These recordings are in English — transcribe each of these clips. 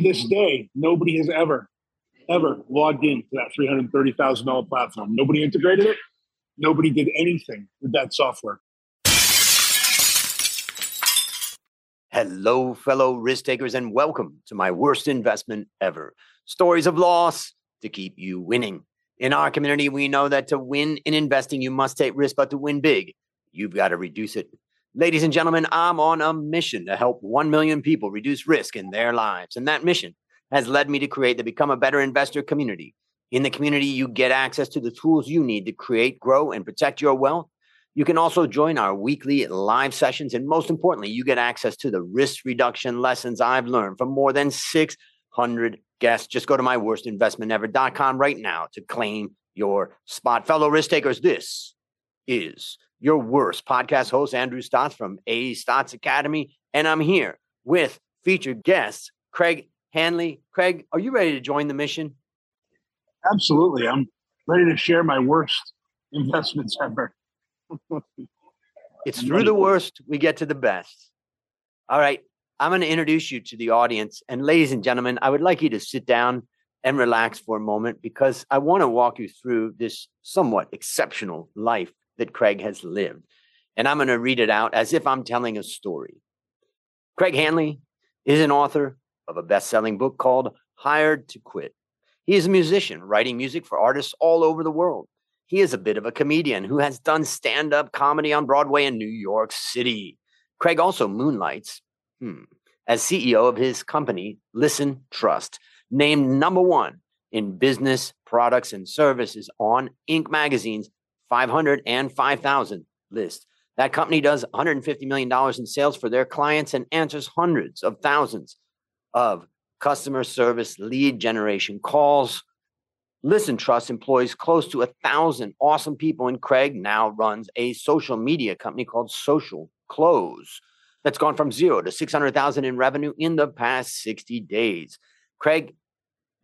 to this day, nobody has ever, ever logged into that $330,000 platform. Nobody integrated it. Nobody did anything with that software. Hello, fellow risk takers, and welcome to my worst investment ever. Stories of loss to keep you winning. In our community, we know that to win in investing, you must take risk, but to win big, you've got to reduce it. Ladies and gentlemen, I'm on a mission to help 1 million people reduce risk in their lives. And that mission has led me to create the Become a Better Investor community. In the community, you get access to the tools you need to create, grow, and protect your wealth. You can also join our weekly live sessions. And most importantly, you get access to the risk reduction lessons I've learned from more than 600 guests. Just go to myworstinvestmentever.com right now to claim your spot. Fellow risk takers, this is your worst podcast host, Andrew Stotz from A Stotz Academy. And I'm here with featured guests, Craig Handley. Craig, are you ready to join the mission? Absolutely. I'm ready to share my worst investments ever. it's through the worst we get to the best. All right. I'm going to introduce you to the audience. And ladies and gentlemen, I would like you to sit down and relax for a moment because I want to walk you through this somewhat exceptional life that Craig has lived. And I'm going to read it out as if I'm telling a story. Craig Handley is an author of a best selling book called Hired to Quit. He is a musician writing music for artists all over the world. He is a bit of a comedian who has done stand up comedy on Broadway in New York City. Craig also moonlights hmm, as CEO of his company, Listen Trust, named number one in business products and services on Inc. magazine's 500 and 5,000 list. That company does $150 million in sales for their clients and answers hundreds of thousands of customer service lead generation calls. Listen Trust employs close to a thousand awesome people, and Craig now runs a social media company called Social Close that's gone from zero to 600,000 in revenue in the past 60 days. Craig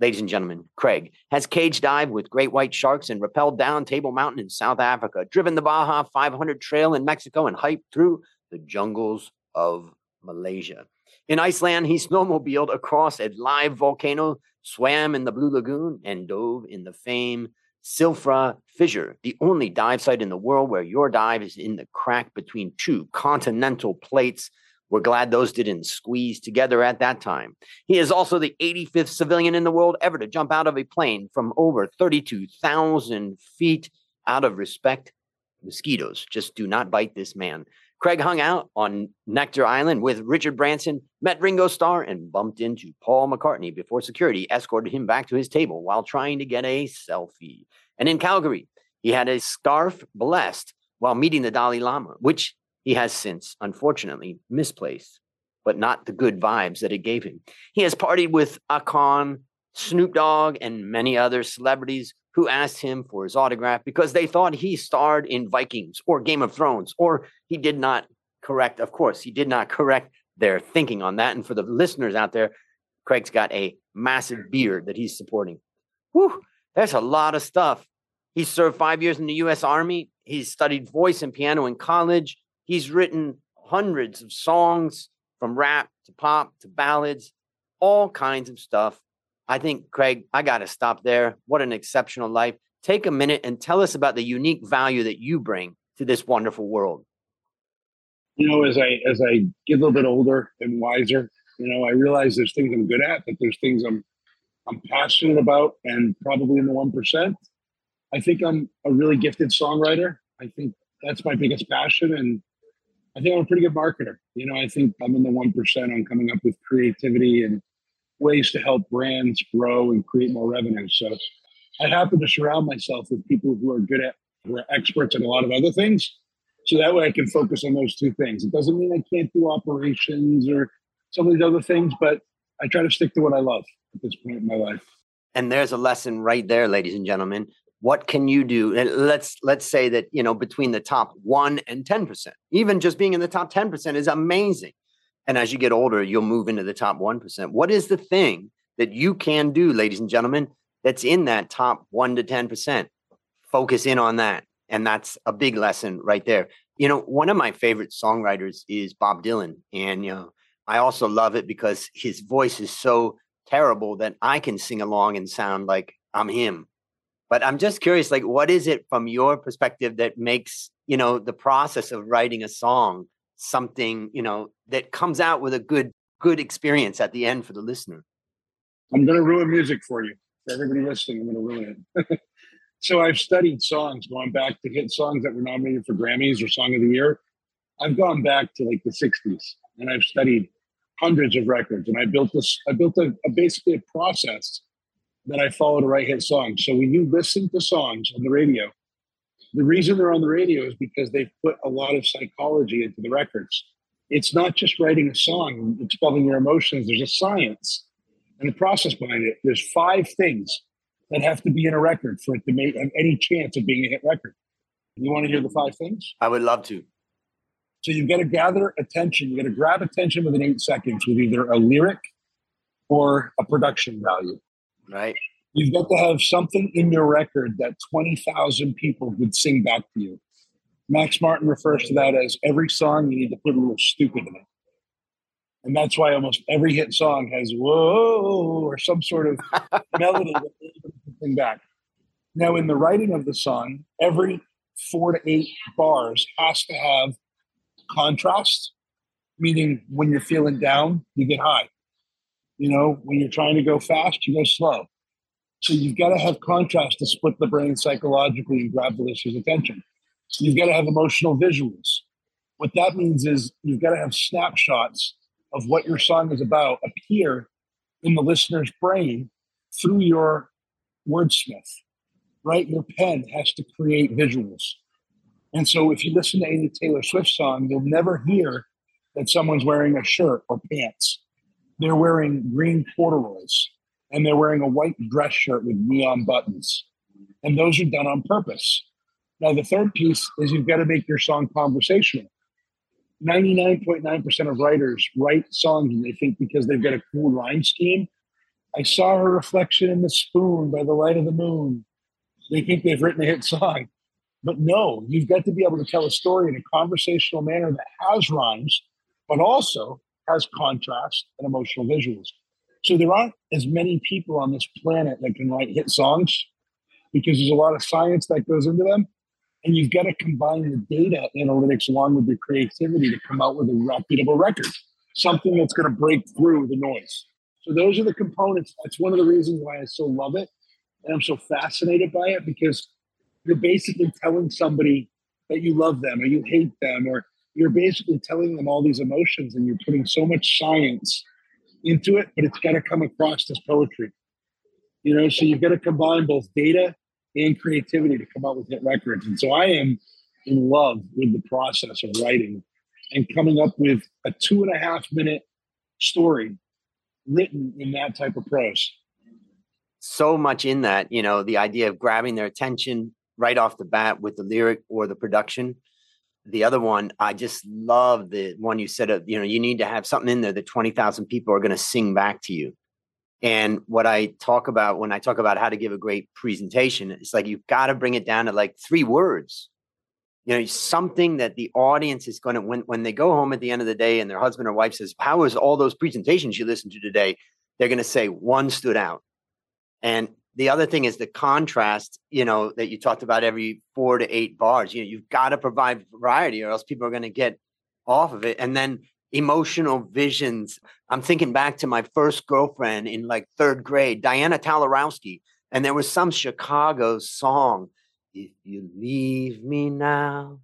ladies and gentlemen, Craig, has cage dived with great white sharks and rappelled down Table Mountain in South Africa, driven the Baja 500 trail in Mexico, and hiked through the jungles of Malaysia. In Iceland, he snowmobiled across a live volcano, swam in the Blue Lagoon, and dove in the famed Silfra Fissure, the only dive site in the world where your dive is in the crack between two continental plates we're glad those didn't squeeze together at that time. He is also the 85th civilian in the world ever to jump out of a plane from over 32,000 feet. Out of respect, mosquitoes just do not bite this man. Craig hung out on Necker Island with Richard Branson, met Ringo Starr, and bumped into Paul McCartney before security escorted him back to his table while trying to get a selfie. And in Calgary, he had a scarf blessed while meeting the Dalai Lama, which he has since, unfortunately, misplaced, but not the good vibes that it gave him. He has partied with Akon, Snoop Dogg, and many other celebrities who asked him for his autograph because they thought he starred in Vikings or Game of Thrones, or he did not correct, of course, he did not correct their thinking on that. And for the listeners out there, Craig's got a massive beard that he's supporting. Whew, there's a lot of stuff. He served five years in the U.S. Army. He studied voice and piano in college. He's written hundreds of songs from rap to pop to ballads, all kinds of stuff. I think, Craig, I got to stop there. What an exceptional life. Take a minute and tell us about the unique value that you bring to this wonderful world. You know, as I as I get a little bit older and wiser, you know, I realize there's things I'm good at, but there's things I'm I'm passionate about and probably in the one percent. I think I'm a really gifted songwriter. I think that's my biggest passion and I think I'm a pretty good marketer. You know, I think I'm in the 1% on coming up with creativity and ways to help brands grow and create more revenue. So I happen to surround myself with people who are good at, who are experts at a lot of other things. So that way I can focus on those two things. It doesn't mean I can't do operations or some of these other things, but I try to stick to what I love at this point in my life. And there's a lesson right there, ladies and gentlemen what can you do? And let's let's say that you know between the top 1 and 10% even just being in the top 10% is amazing. And as you get older you'll move into the top 1% what is the thing that you can do ladies and gentlemen that's in that top 1 to 10% focus in on that. And that's a big lesson right there. You know one of my favorite songwriters is bob dylan. And you know i also love it because his voice is so terrible that I can sing along and sound like I'm him. But I'm just curious, like, what is it from your perspective that makes, you know, the process of writing a song something, you know, that comes out with a good, good experience at the end for the listener? I'm going to ruin music for you. For everybody listening, I'm going to ruin it. so I've studied songs going back to hit songs that were nominated for Grammys or Song of the Year. I've gone back to like the 60s and I've studied hundreds of records and I built this, I built a, a basically a process that I follow to right hit songs. So when you listen to songs on the radio, the reason they're on the radio is because they've put a lot of psychology into the records. It's not just writing a song, it's following your emotions. There's a science and a process behind it. There's five things that have to be in a record for it to make have any chance of being a hit record. You want to hear the five things? I would love to. So you've got to gather attention. You've got to grab attention within eight seconds with either a lyric or a production value. Right. You've got to have something in your record that 20,000 people would sing back to you. Max Martin refers to that as every song you need to put a little stupid in it. And that's why almost every hit song has whoa or some sort of melody that sing back. Now, in the writing of the song, every four to eight bars has to have contrast, meaning when you're feeling down, you get high. You know, when you're trying to go fast, you go slow. So you've got to have contrast to split the brain psychologically and grab the listener's attention. You've got to have emotional visuals. What that means is you've got to have snapshots of what your song is about appear in the listener's brain through your wordsmith, right? Your pen has to create visuals. And so if you listen to any Taylor Swift song, you'll never hear that someone's wearing a shirt or pants. They're wearing green corduroys and they're wearing a white dress shirt with neon buttons. And those are done on purpose. Now, the third piece is you've got to make your song conversational. 99.9% of writers write songs and they think because they've got a cool rhyme scheme. I saw her reflection in the spoon by the light of the moon. They think they've written a hit song. But no, you've got to be able to tell a story in a conversational manner that has rhymes, but also has contrast and emotional visuals. So there aren't as many people on this planet that can write hit songs because there's a lot of science that goes into them. And you've got to combine the data analytics along with your creativity to come out with a reputable record, something that's going to break through the noise. So those are the components. That's one of the reasons why I so love it. And I'm so fascinated by it because you're basically telling somebody that you love them or you hate them or you're basically telling them all these emotions and you're putting so much science into it, but it's got to come across as poetry. You know, so you've got to combine both data and creativity to come out with hit records. And so I am in love with the process of writing and coming up with a two and a half minute story written in that type of prose. So much in that, you know, the idea of grabbing their attention right off the bat with the lyric or the production. The other one, I just love the one you said, of, you know, you need to have something in there that 20,000 people are going to sing back to you. And what I talk about when I talk about how to give a great presentation, it's like you've got to bring it down to like three words. You know, something that the audience is going to when when they go home at the end of the day and their husband or wife says, "How was all those presentations you listened to today?" They're going to say one stood out. And the other thing is the contrast, you know, that you talked about every four to eight bars. You know, you've got to provide variety or else people are going to get off of it. And then emotional visions. I'm thinking back to my first girlfriend in like third grade, Diana Talarowski, and there was some Chicago song. If you leave me now,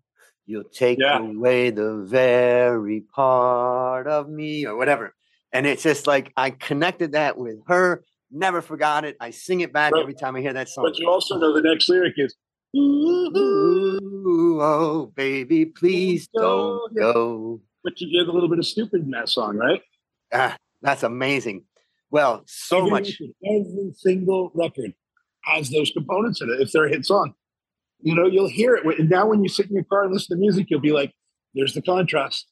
you'll take yeah. away the very part of me, or whatever. And it's just like I connected that with her, never forgot it. I sing it back every time I hear that song. But you also know the next lyric is Ooh, oh, baby, please don't go but you get a little bit of stupid in that song, right? Ah, that's amazing. Well, so every much. Record, every single record has those components in it if they're a hit song. You know, you'll hear it. And now when you sit in your car and listen to music, you'll be like, there's the contrast.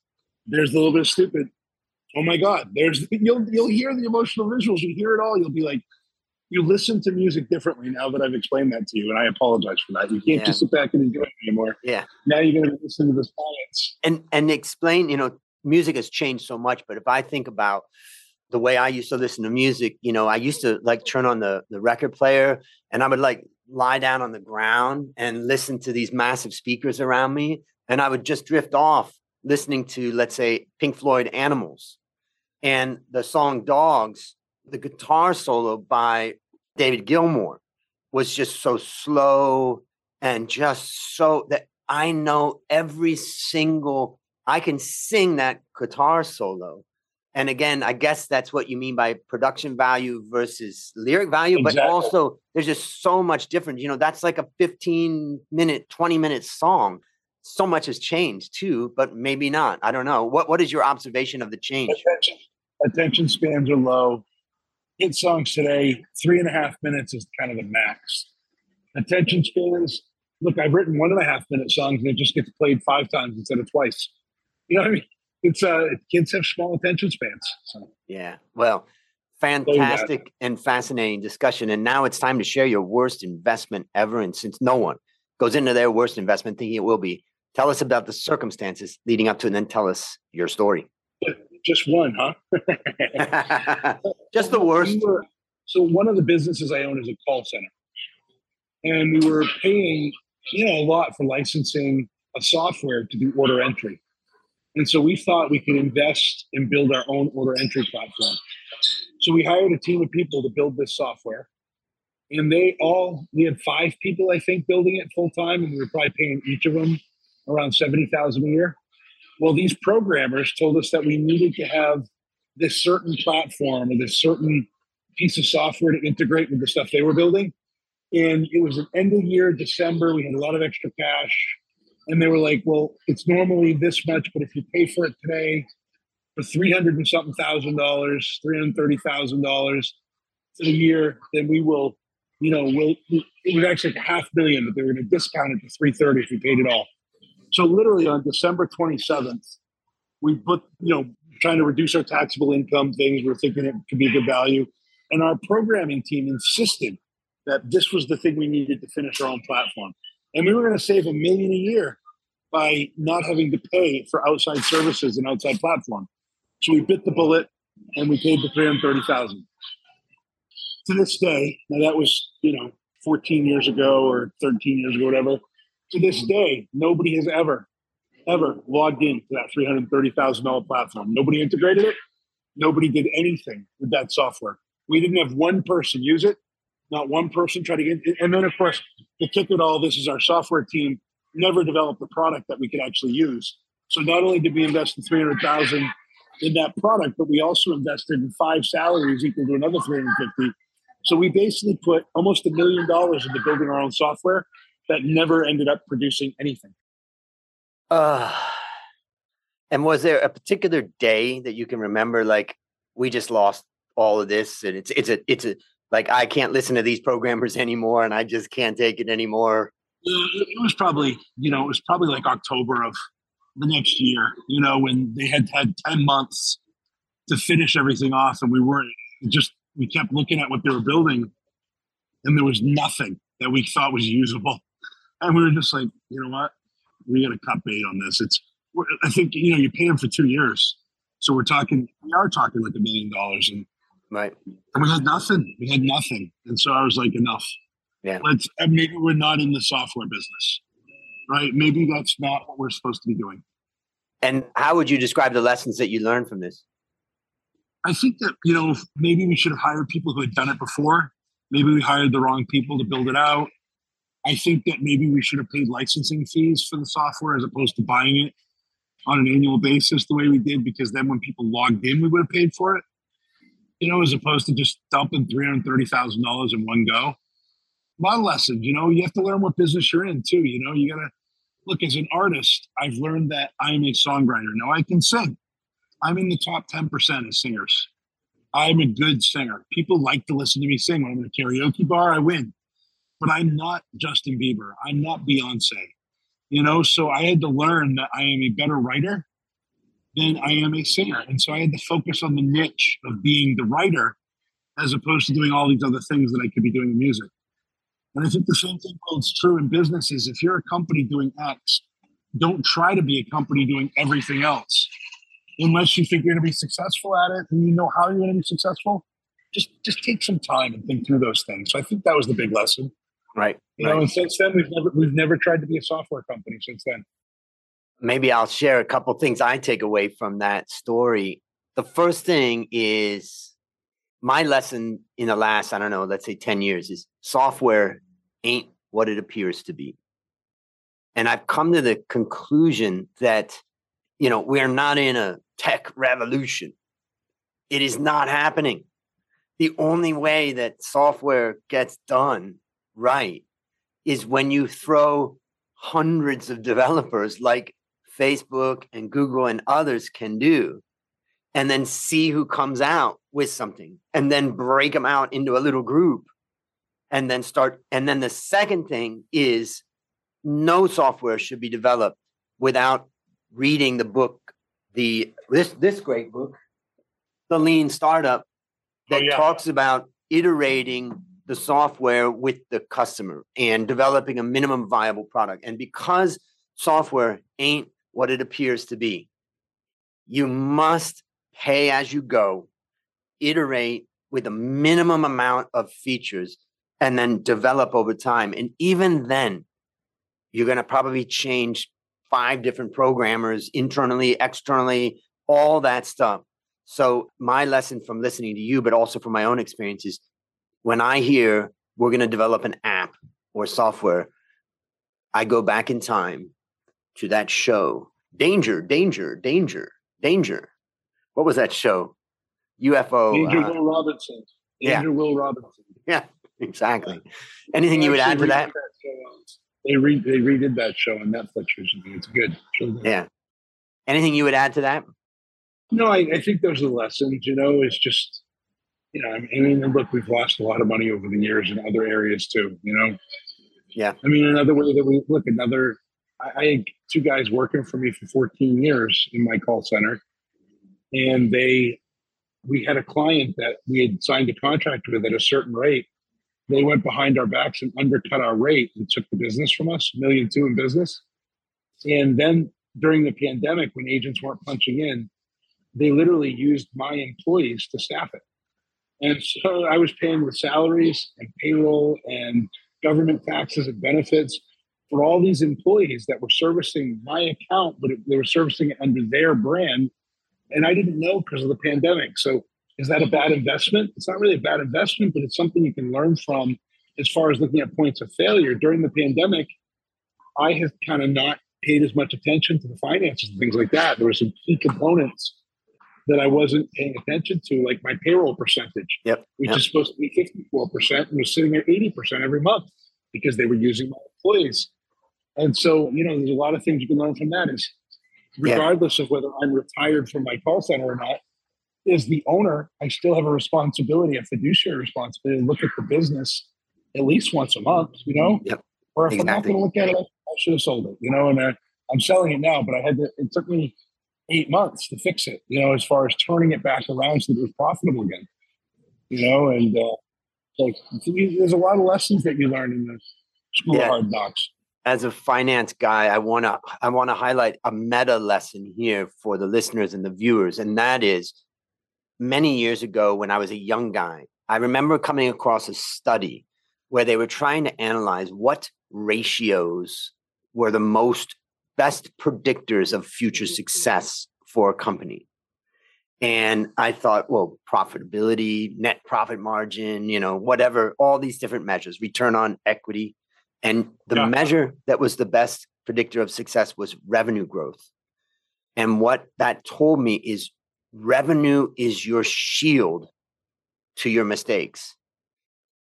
There's a little bit of stupid. Oh my God. There's you'll you'll hear the emotional visuals. You hear it all. You'll be like, you listen to music differently now that I've explained that to you, and I apologize for that. You can't yeah. just sit back and enjoy it anymore. Yeah. Now you're going to listen to the science and and explain. You know, music has changed so much, but if I think about the way I used to listen to music, you know, I used to like turn on the the record player and I would like lie down on the ground and listen to these massive speakers around me and I would just drift off listening to let's say Pink Floyd Animals and the song Dogs, the guitar solo by David Gilmour was just so slow and just so that I know every single I can sing that guitar solo. And again, I guess that's what you mean by production value versus lyric value, exactly. but also there's just so much difference. You know, that's like a 15 minute, 20 minute song. So much has changed too, but maybe not. I don't know. What what is your observation of the change? Attention, attention spans are low. Hit songs today, three and a half minutes is kind of the max. Attention spans, look, I've written one and a half minute songs and it just gets played five times instead of twice. You know what I mean? It's uh kids have small attention spans. So. Yeah. Well, fantastic and fascinating discussion. And now it's time to share your worst investment ever. And since no one goes into their worst investment thinking it will be, tell us about the circumstances leading up to it and then tell us your story. Just one, huh? Just the worst. We were, so one of the businesses I own is a call center. And we were paying, you know, a lot for licensing a software to do order entry. And so we thought we could invest and build our own order entry platform. So we hired a team of people to build this software. And they all, we had five people, I think, building it full time, and we were probably paying each of them around 70,000 a year. Well, these programmers told us that we needed to have this certain platform or this certain piece of software to integrate with the stuff they were building. And it was an end of year, December. We had a lot of extra cash. And they were like, well, it's normally this much, but if you pay for it today for 300 and something thousand dollars, $330,000 for the year, then we will, you know, we'll, it was actually a half million, but they were going to discount it to 330 if we paid it all. So literally on December 27th, we put, you know, trying to reduce our taxable income things. We are thinking it could be a good value. And our programming team insisted that this was the thing we needed to finish our own platform. And we were going to save a million a year by not having to pay for outside services and outside platform. So we bit the bullet and we paid the 330,000. To this day, now that was, you know, 14 years ago or 13 years ago, whatever. To this day, nobody has ever, ever logged into that $330,000 platform. Nobody integrated it. Nobody did anything with that software. We didn't have one person use it. Not one person tried to get it. And then, of course, the kick with all this is our software team never developed a product that we could actually use. So not only did we invest in 300,000 in that product, but we also invested in five salaries equal to another 350. So we basically put almost a million dollars into building our own software that never ended up producing anything. Uh, and was there a particular day that you can remember like we just lost all of this and it's it's a it's a like I can't listen to these programmers anymore and I just can't take it anymore? It was probably, you know, it was probably like October of the next year, you know, when they had had 10 months to finish everything off and we weren't just, we kept looking at what they were building and there was nothing that we thought was usable. And we were just like, you know what? We got to cut bait on this. It's, I think, you know, you pay them for two years. So we're talking, we are talking like a million dollars. And Right. And we had nothing. We had nothing. And so I was like, enough. Yeah. Let's and maybe we're not in the software business. Right. Maybe that's not what we're supposed to be doing. And how would you describe the lessons that you learned from this? I think that, you know, maybe we should have hired people who had done it before. Maybe we hired the wrong people to build it out. I think that maybe we should have paid licensing fees for the software as opposed to buying it on an annual basis the way we did, because then when people logged in, we would have paid for it you know, as opposed to just dumping three hundred thirty thousand dollars in one go. Of lessons, you know. You have to learn what business you're in too. You know, you gotta look as an artist. I've learned that I'm a songwriter. Now I can sing. I'm in the top ten percent of singers. I'm a good singer. People like to listen to me sing. When I'm in a karaoke bar, I win. But I'm not Justin Bieber. I'm not Beyonce. You know, so I had to learn that I am a better writer than I am a singer. And so I had to focus on the niche of being the writer as opposed to doing all these other things that I could be doing in music. And I think the same thing holds true in businesses. If you're a company doing X, don't try to be a company doing everything else. unless you think you're to be successful at it and you know how you're going to be successful, just just take some time and think through those things. So I think that was the big lesson. Right. You right. know, and since then we've never we've never tried to be a software company since then. Maybe I'll share a couple things I take away from that story. The first thing is my lesson in the last, I don't know, let's say 10 years is software ain't what it appears to be. And I've come to the conclusion that, you know, we're not in a tech revolution. It is not happening. The only way that software gets done right is when you throw hundreds of developers like Facebook and Google and others can do, and then see who comes out with something, and then break them out into a little group, and then start. And then the second thing is no software should be developed without reading the book, the this this great book, The Lean Startup, oh, that oh, yeah. talks about iterating the software with the customer and developing a minimum viable product. And because software ain't what it appears to be, you must pay as you go, iterate with a minimum amount of features, and then develop over time. And even then, you're going to probably change five different programmers internally, externally, all that stuff. So, my lesson from listening to you, but also from my own experiences, when I hear we're going to develop an app or software, I go back in time to that show danger, danger, danger, danger. What was that show? UFO. Danger uh, Will Robinson. Danger yeah. Will Robinson. Yeah, exactly. Anything you would add to that? that they re- they redid that show on Netflix recently. It's good. Yeah. Anything you would add to that? No, I, I think those are the lessons. You know, it's just you know, I mean, look, we've lost a lot of money over the years in other areas too. You know. Yeah. I mean, another way that we look, another. I, I had two guys working for me for 14 years in my call center, and they, we had a client that we had signed a contract with at a certain rate, they went behind our backs and undercut our rate and took the business from us, million two in business. And then during the pandemic, when agents weren't punching in, they literally used my employees to staff it. And so I was paying with salaries and payroll and government taxes and benefits for all these employees that were servicing my account, but they were servicing it under their brand. And I didn't know because of the pandemic. So is that a bad investment? It's not really a bad investment, but it's something you can learn from as far as looking at points of failure. During the pandemic, I have kind of not paid as much attention to the finances and things like that. There were some key components that I wasn't paying attention to, like my payroll percentage, yep. which yep. is supposed to be 54% and was sitting at 80% every month because they were using my employees. And so, you know, there's a lot of things you can learn from that is regardless yeah. of whether I'm retired from my call center or not, as the owner, I still have a responsibility, a fiduciary responsibility to look at the business at least once a month, you know? Yep. Or if exactly. I'm not going to look at it, I should have sold it, you know? And I, I'm selling it now, but I had to, it took me eight months to fix it, you know, as far as turning it back around so that it was profitable again, you know? And uh, so there's a lot of lessons that you learn in the school yeah. hard knocks as a finance guy, I want to I want to highlight a meta lesson here for the listeners and the viewers, and that is many years ago when I was a young guy, I remember coming across a study where they were trying to analyze what ratios were the most best predictors of future mm-hmm. success for a company. And I thought, well, profitability, net profit margin, you know, whatever, all these different measures, return on equity. And the yeah. measure that was the best predictor of success was revenue growth. And what that told me is revenue is your shield to your mistakes.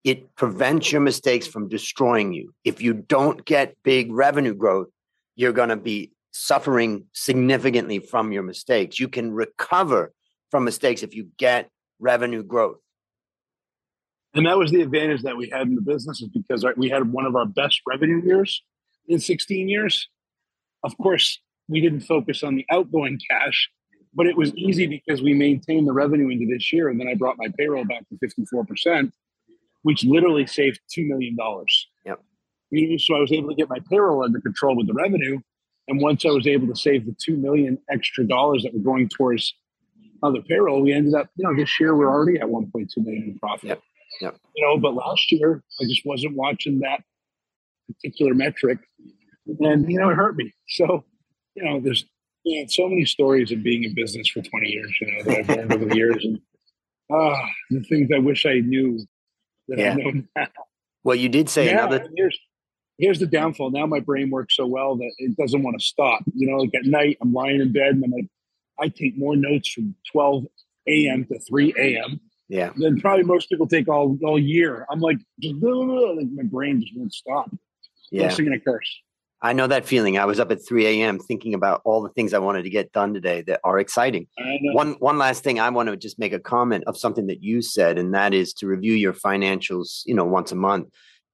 It prevents your mistakes from destroying you. If you don't get big revenue growth, you're going to be suffering significantly from your mistakes. You can recover from mistakes if you get revenue growth. And that was the advantage that we had in the business is because we had one of our best revenue years in 16 years. Of course, we didn't focus on the outgoing cash but it was easy because we maintained the revenue into this year. And then I brought my payroll back to 54%, which literally saved $2 million. So I was able to get my payroll under control with the revenue. And once I was able to save the two million extra dollars that were going towards other payroll, we ended up, you know, this year we're already at 1.2 million in profit. Yep. Yep. You know, but last year I just wasn't watching that particular metric, and you know, it hurt me. So, you know, there's you know, so many stories of being in business for 20 years, you know, that I've learned over the years, and ah, the things I wish I knew that Yeah. I know now. Well, you did say Yeah, another. and here's the downfall. Now my brain works so well that it doesn't want to stop. You know, like at night I'm lying in bed and I'm like, I take more notes from 12 a.m. to 3 a.m. Yeah. than probably most people take all all year. I'm like, just blah, blah, blah, like my brain just won't stop. Yeah. Cursing and a curse. I know that feeling. I was up at 3 a.m. thinking about all the things I wanted to get done today that are exciting. One one last thing I want to just make a comment of something that you said, and that is to review your financials, you know, once a month.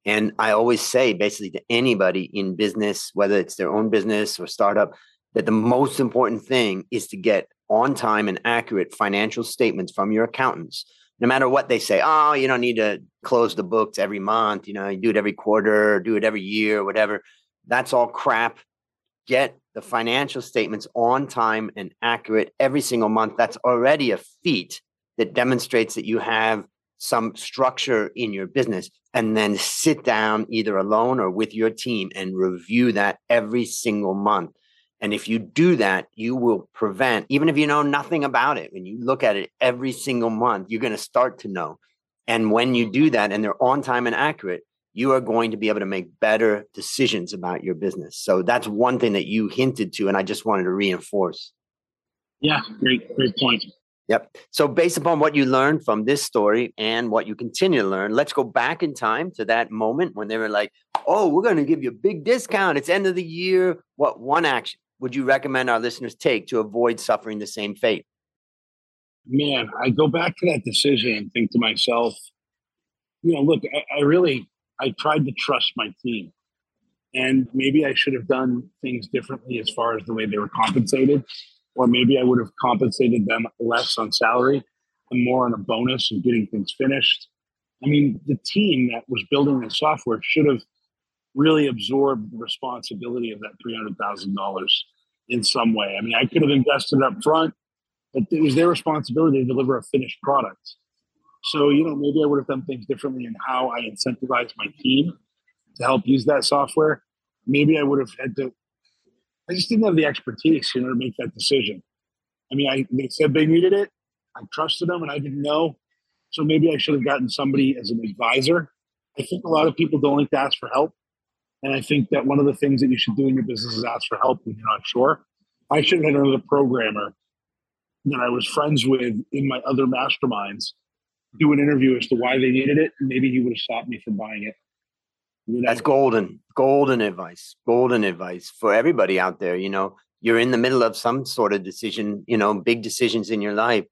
And I always say basically to anybody in business, whether it's their own business or startup, that the most important thing is to get on time and accurate financial statements from your accountants. No matter what they say, oh, you don't need to close the books every month, you know, you do it every quarter, do it every year, whatever. That's all crap. Get the financial statements on time and accurate every single month. That's already a feat that demonstrates that you have some structure in your business. And then sit down either alone or with your team and review that every single month. And if you do that, you will prevent, even if you know nothing about it, when you look at it every single month, you're going to start to know. And when you do that and they're on time and accurate, you are going to be able to make better decisions about your business. So that's one thing that you hinted to, and I just wanted to reinforce. Yeah, great, great point. Yep. So, based upon what you learned from this story and what you continue to learn, let's go back in time to that moment when they were like, oh, we're going to give you a big discount. It's end of the year. What one action would you recommend our listeners take to avoid suffering the same fate? Man, I go back to that decision and think to myself, you know, look, I, I really I tried to trust my team. And maybe I should have done things differently as far as the way they were compensated. Or maybe I would have compensated them less on salary and more on a bonus and getting things finished. I mean, the team that was building the software should have really absorbed the responsibility of that $300,000 in some way. I mean, I could have invested up front, but it was their responsibility to deliver a finished product. So, you know, maybe I would have done things differently in how I incentivized my team to help use that software. Maybe I would have had to, I just didn't have the expertise, you know, to make that decision. I mean, I they said they needed it. I trusted them and I didn't know. So maybe I should have gotten somebody as an advisor. I think a lot of people don't like to ask for help. And I think that one of the things that you should do in your business is ask for help when you're not sure. I should have had another programmer that I was friends with in my other masterminds do an interview as to why they needed it. and Maybe he would have stopped me from buying it. You know? That's golden, golden advice, golden advice for everybody out there. You know, you're in the middle of some sort of decision, you know, big decisions in your life.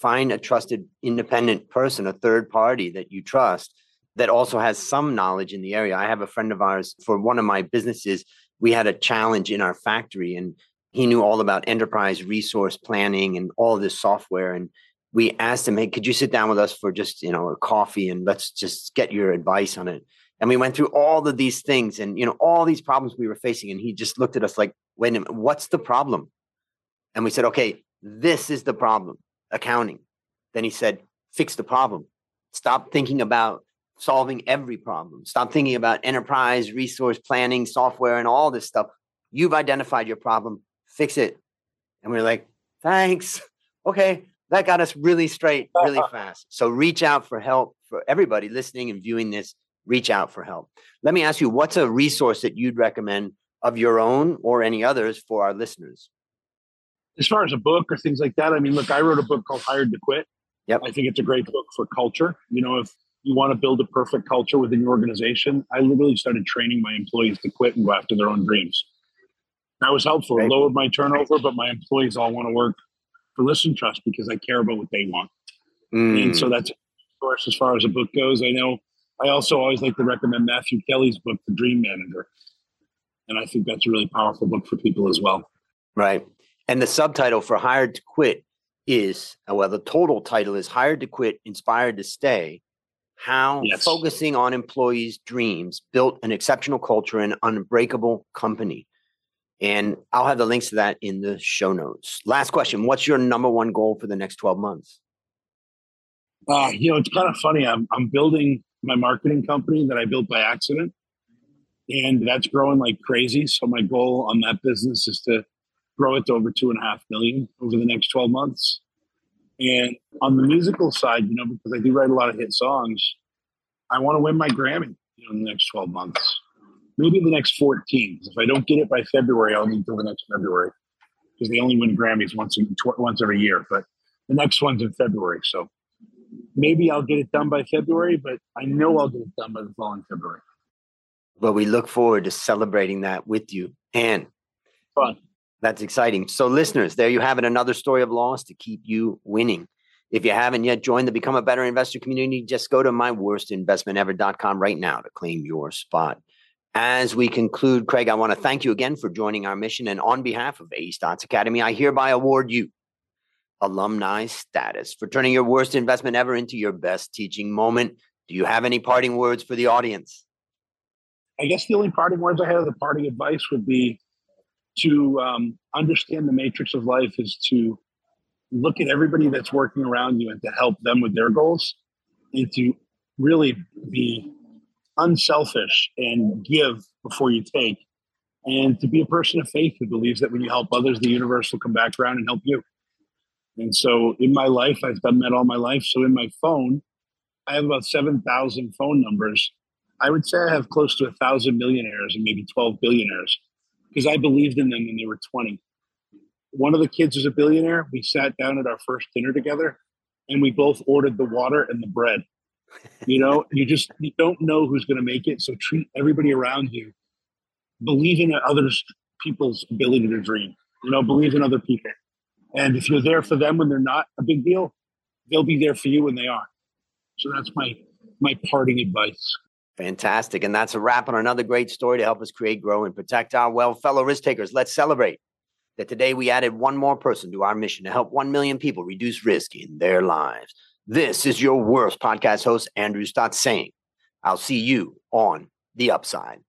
Find a trusted independent person, a third party that you trust that also has some knowledge in the area. I have a friend of ours for one of my businesses. We had a challenge in our factory and he knew all about enterprise resource planning and all this software. And we asked him, Hey, could you sit down with us for just, you know, a coffee and let's just get your advice on it. And we went through all of these things and, you know, all these problems we were facing. And he just looked at us like, wait a minute, what's the problem? And we said, okay, this is the problem accounting. Then he said, fix the problem. Stop thinking about solving every problem. Stop thinking about enterprise resource planning, software, and all this stuff. You've identified your problem, fix it. And we are like, thanks. Okay, that got us really straight, really fast. So reach out for help for everybody listening and viewing this. Reach out for help. Let me ask you, what's a resource that you'd recommend of your own or any others for our listeners? as far as a book or things like that, I mean, look, I wrote a book called Hired to Quit. Yep. I think it's a great book for culture. You know, if you want to build a perfect culture within your organization, I literally started training my employees to quit and go after their own dreams. That was helpful. It lowered my turnover, but my employees all want to work for Listen Trust because I care about what they want. Mm, And so that's, of course, as far as a book goes. I know I also always like to recommend Matthew Kelly's book, The Dream Manager. And I think that's a really powerful book for people as well. right. And the subtitle for Hired to Quit is, uh, well, the total title is Hired to Quit, Inspired to Stay How Yes. Focusing on Employees' Dreams Built an Exceptional Culture and Unbreakable Company. And I'll have the links to that in the show notes. Last question What's your number one goal for the next 12 months? Uh, you know, it's kind of funny. I'm, I'm building my marketing company that I built by accident, and that's growing like crazy. So, my goal on that business is to grow it to over two and a half million over the next 12 months. And on the musical side, you know, because I do write a lot of hit songs, I want to win my Grammy you know, in the next 12 months maybe the next 14. If I don't get it by February, I'll need till the next February because they only win Grammys once tw- once every year. But the next one's in February, so maybe I'll get it done by February. But I know I'll get it done by the following February. Well, we look forward to celebrating that with you, and fun. That's exciting. So, listeners, there you have it. Another story of loss to keep you winning. If you haven't yet joined the Become a Better Investor community, just go to myworstinvestmentever.com right now to claim your spot. As we conclude, Craig, I want to thank you again for joining our mission. And on behalf of A Stotz Academy, I hereby award you alumni status for turning your worst investment ever into your best teaching moment. Do you have any parting words for the audience? I guess the only parting words I have, the parting advice would be to um, understand the matrix of life is to look at everybody that's working around you and to help them with their goals and to really be unselfish and give before you take, and to be a person of faith who believes that when you help others, the universe will come back around and help you. And so in my life, I've done that all my life. So in my phone, I have about 7,000 phone numbers. I would say I have close to a thousand millionaires and maybe 12 billionaires because I believed in them when they were 20. One of the kids is a billionaire. We sat down at our first dinner together and we both ordered the water and the bread you know, you just you don't know who's going to make it. So treat everybody around you. Believe in others, people's ability to dream. You know, believe in other people. And if you're there for them when they're not a big deal, they'll be there for you when they are. So that's my my parting advice. Fantastic. And that's a wrap on another great story to help us create, grow, and protect our wealth. Fellow risk takers, let's celebrate that today we added one more person to our mission to help 1 million people reduce risk in their lives. This is your worst podcast host, Andrew Stotz saying, I'll see you on the upside.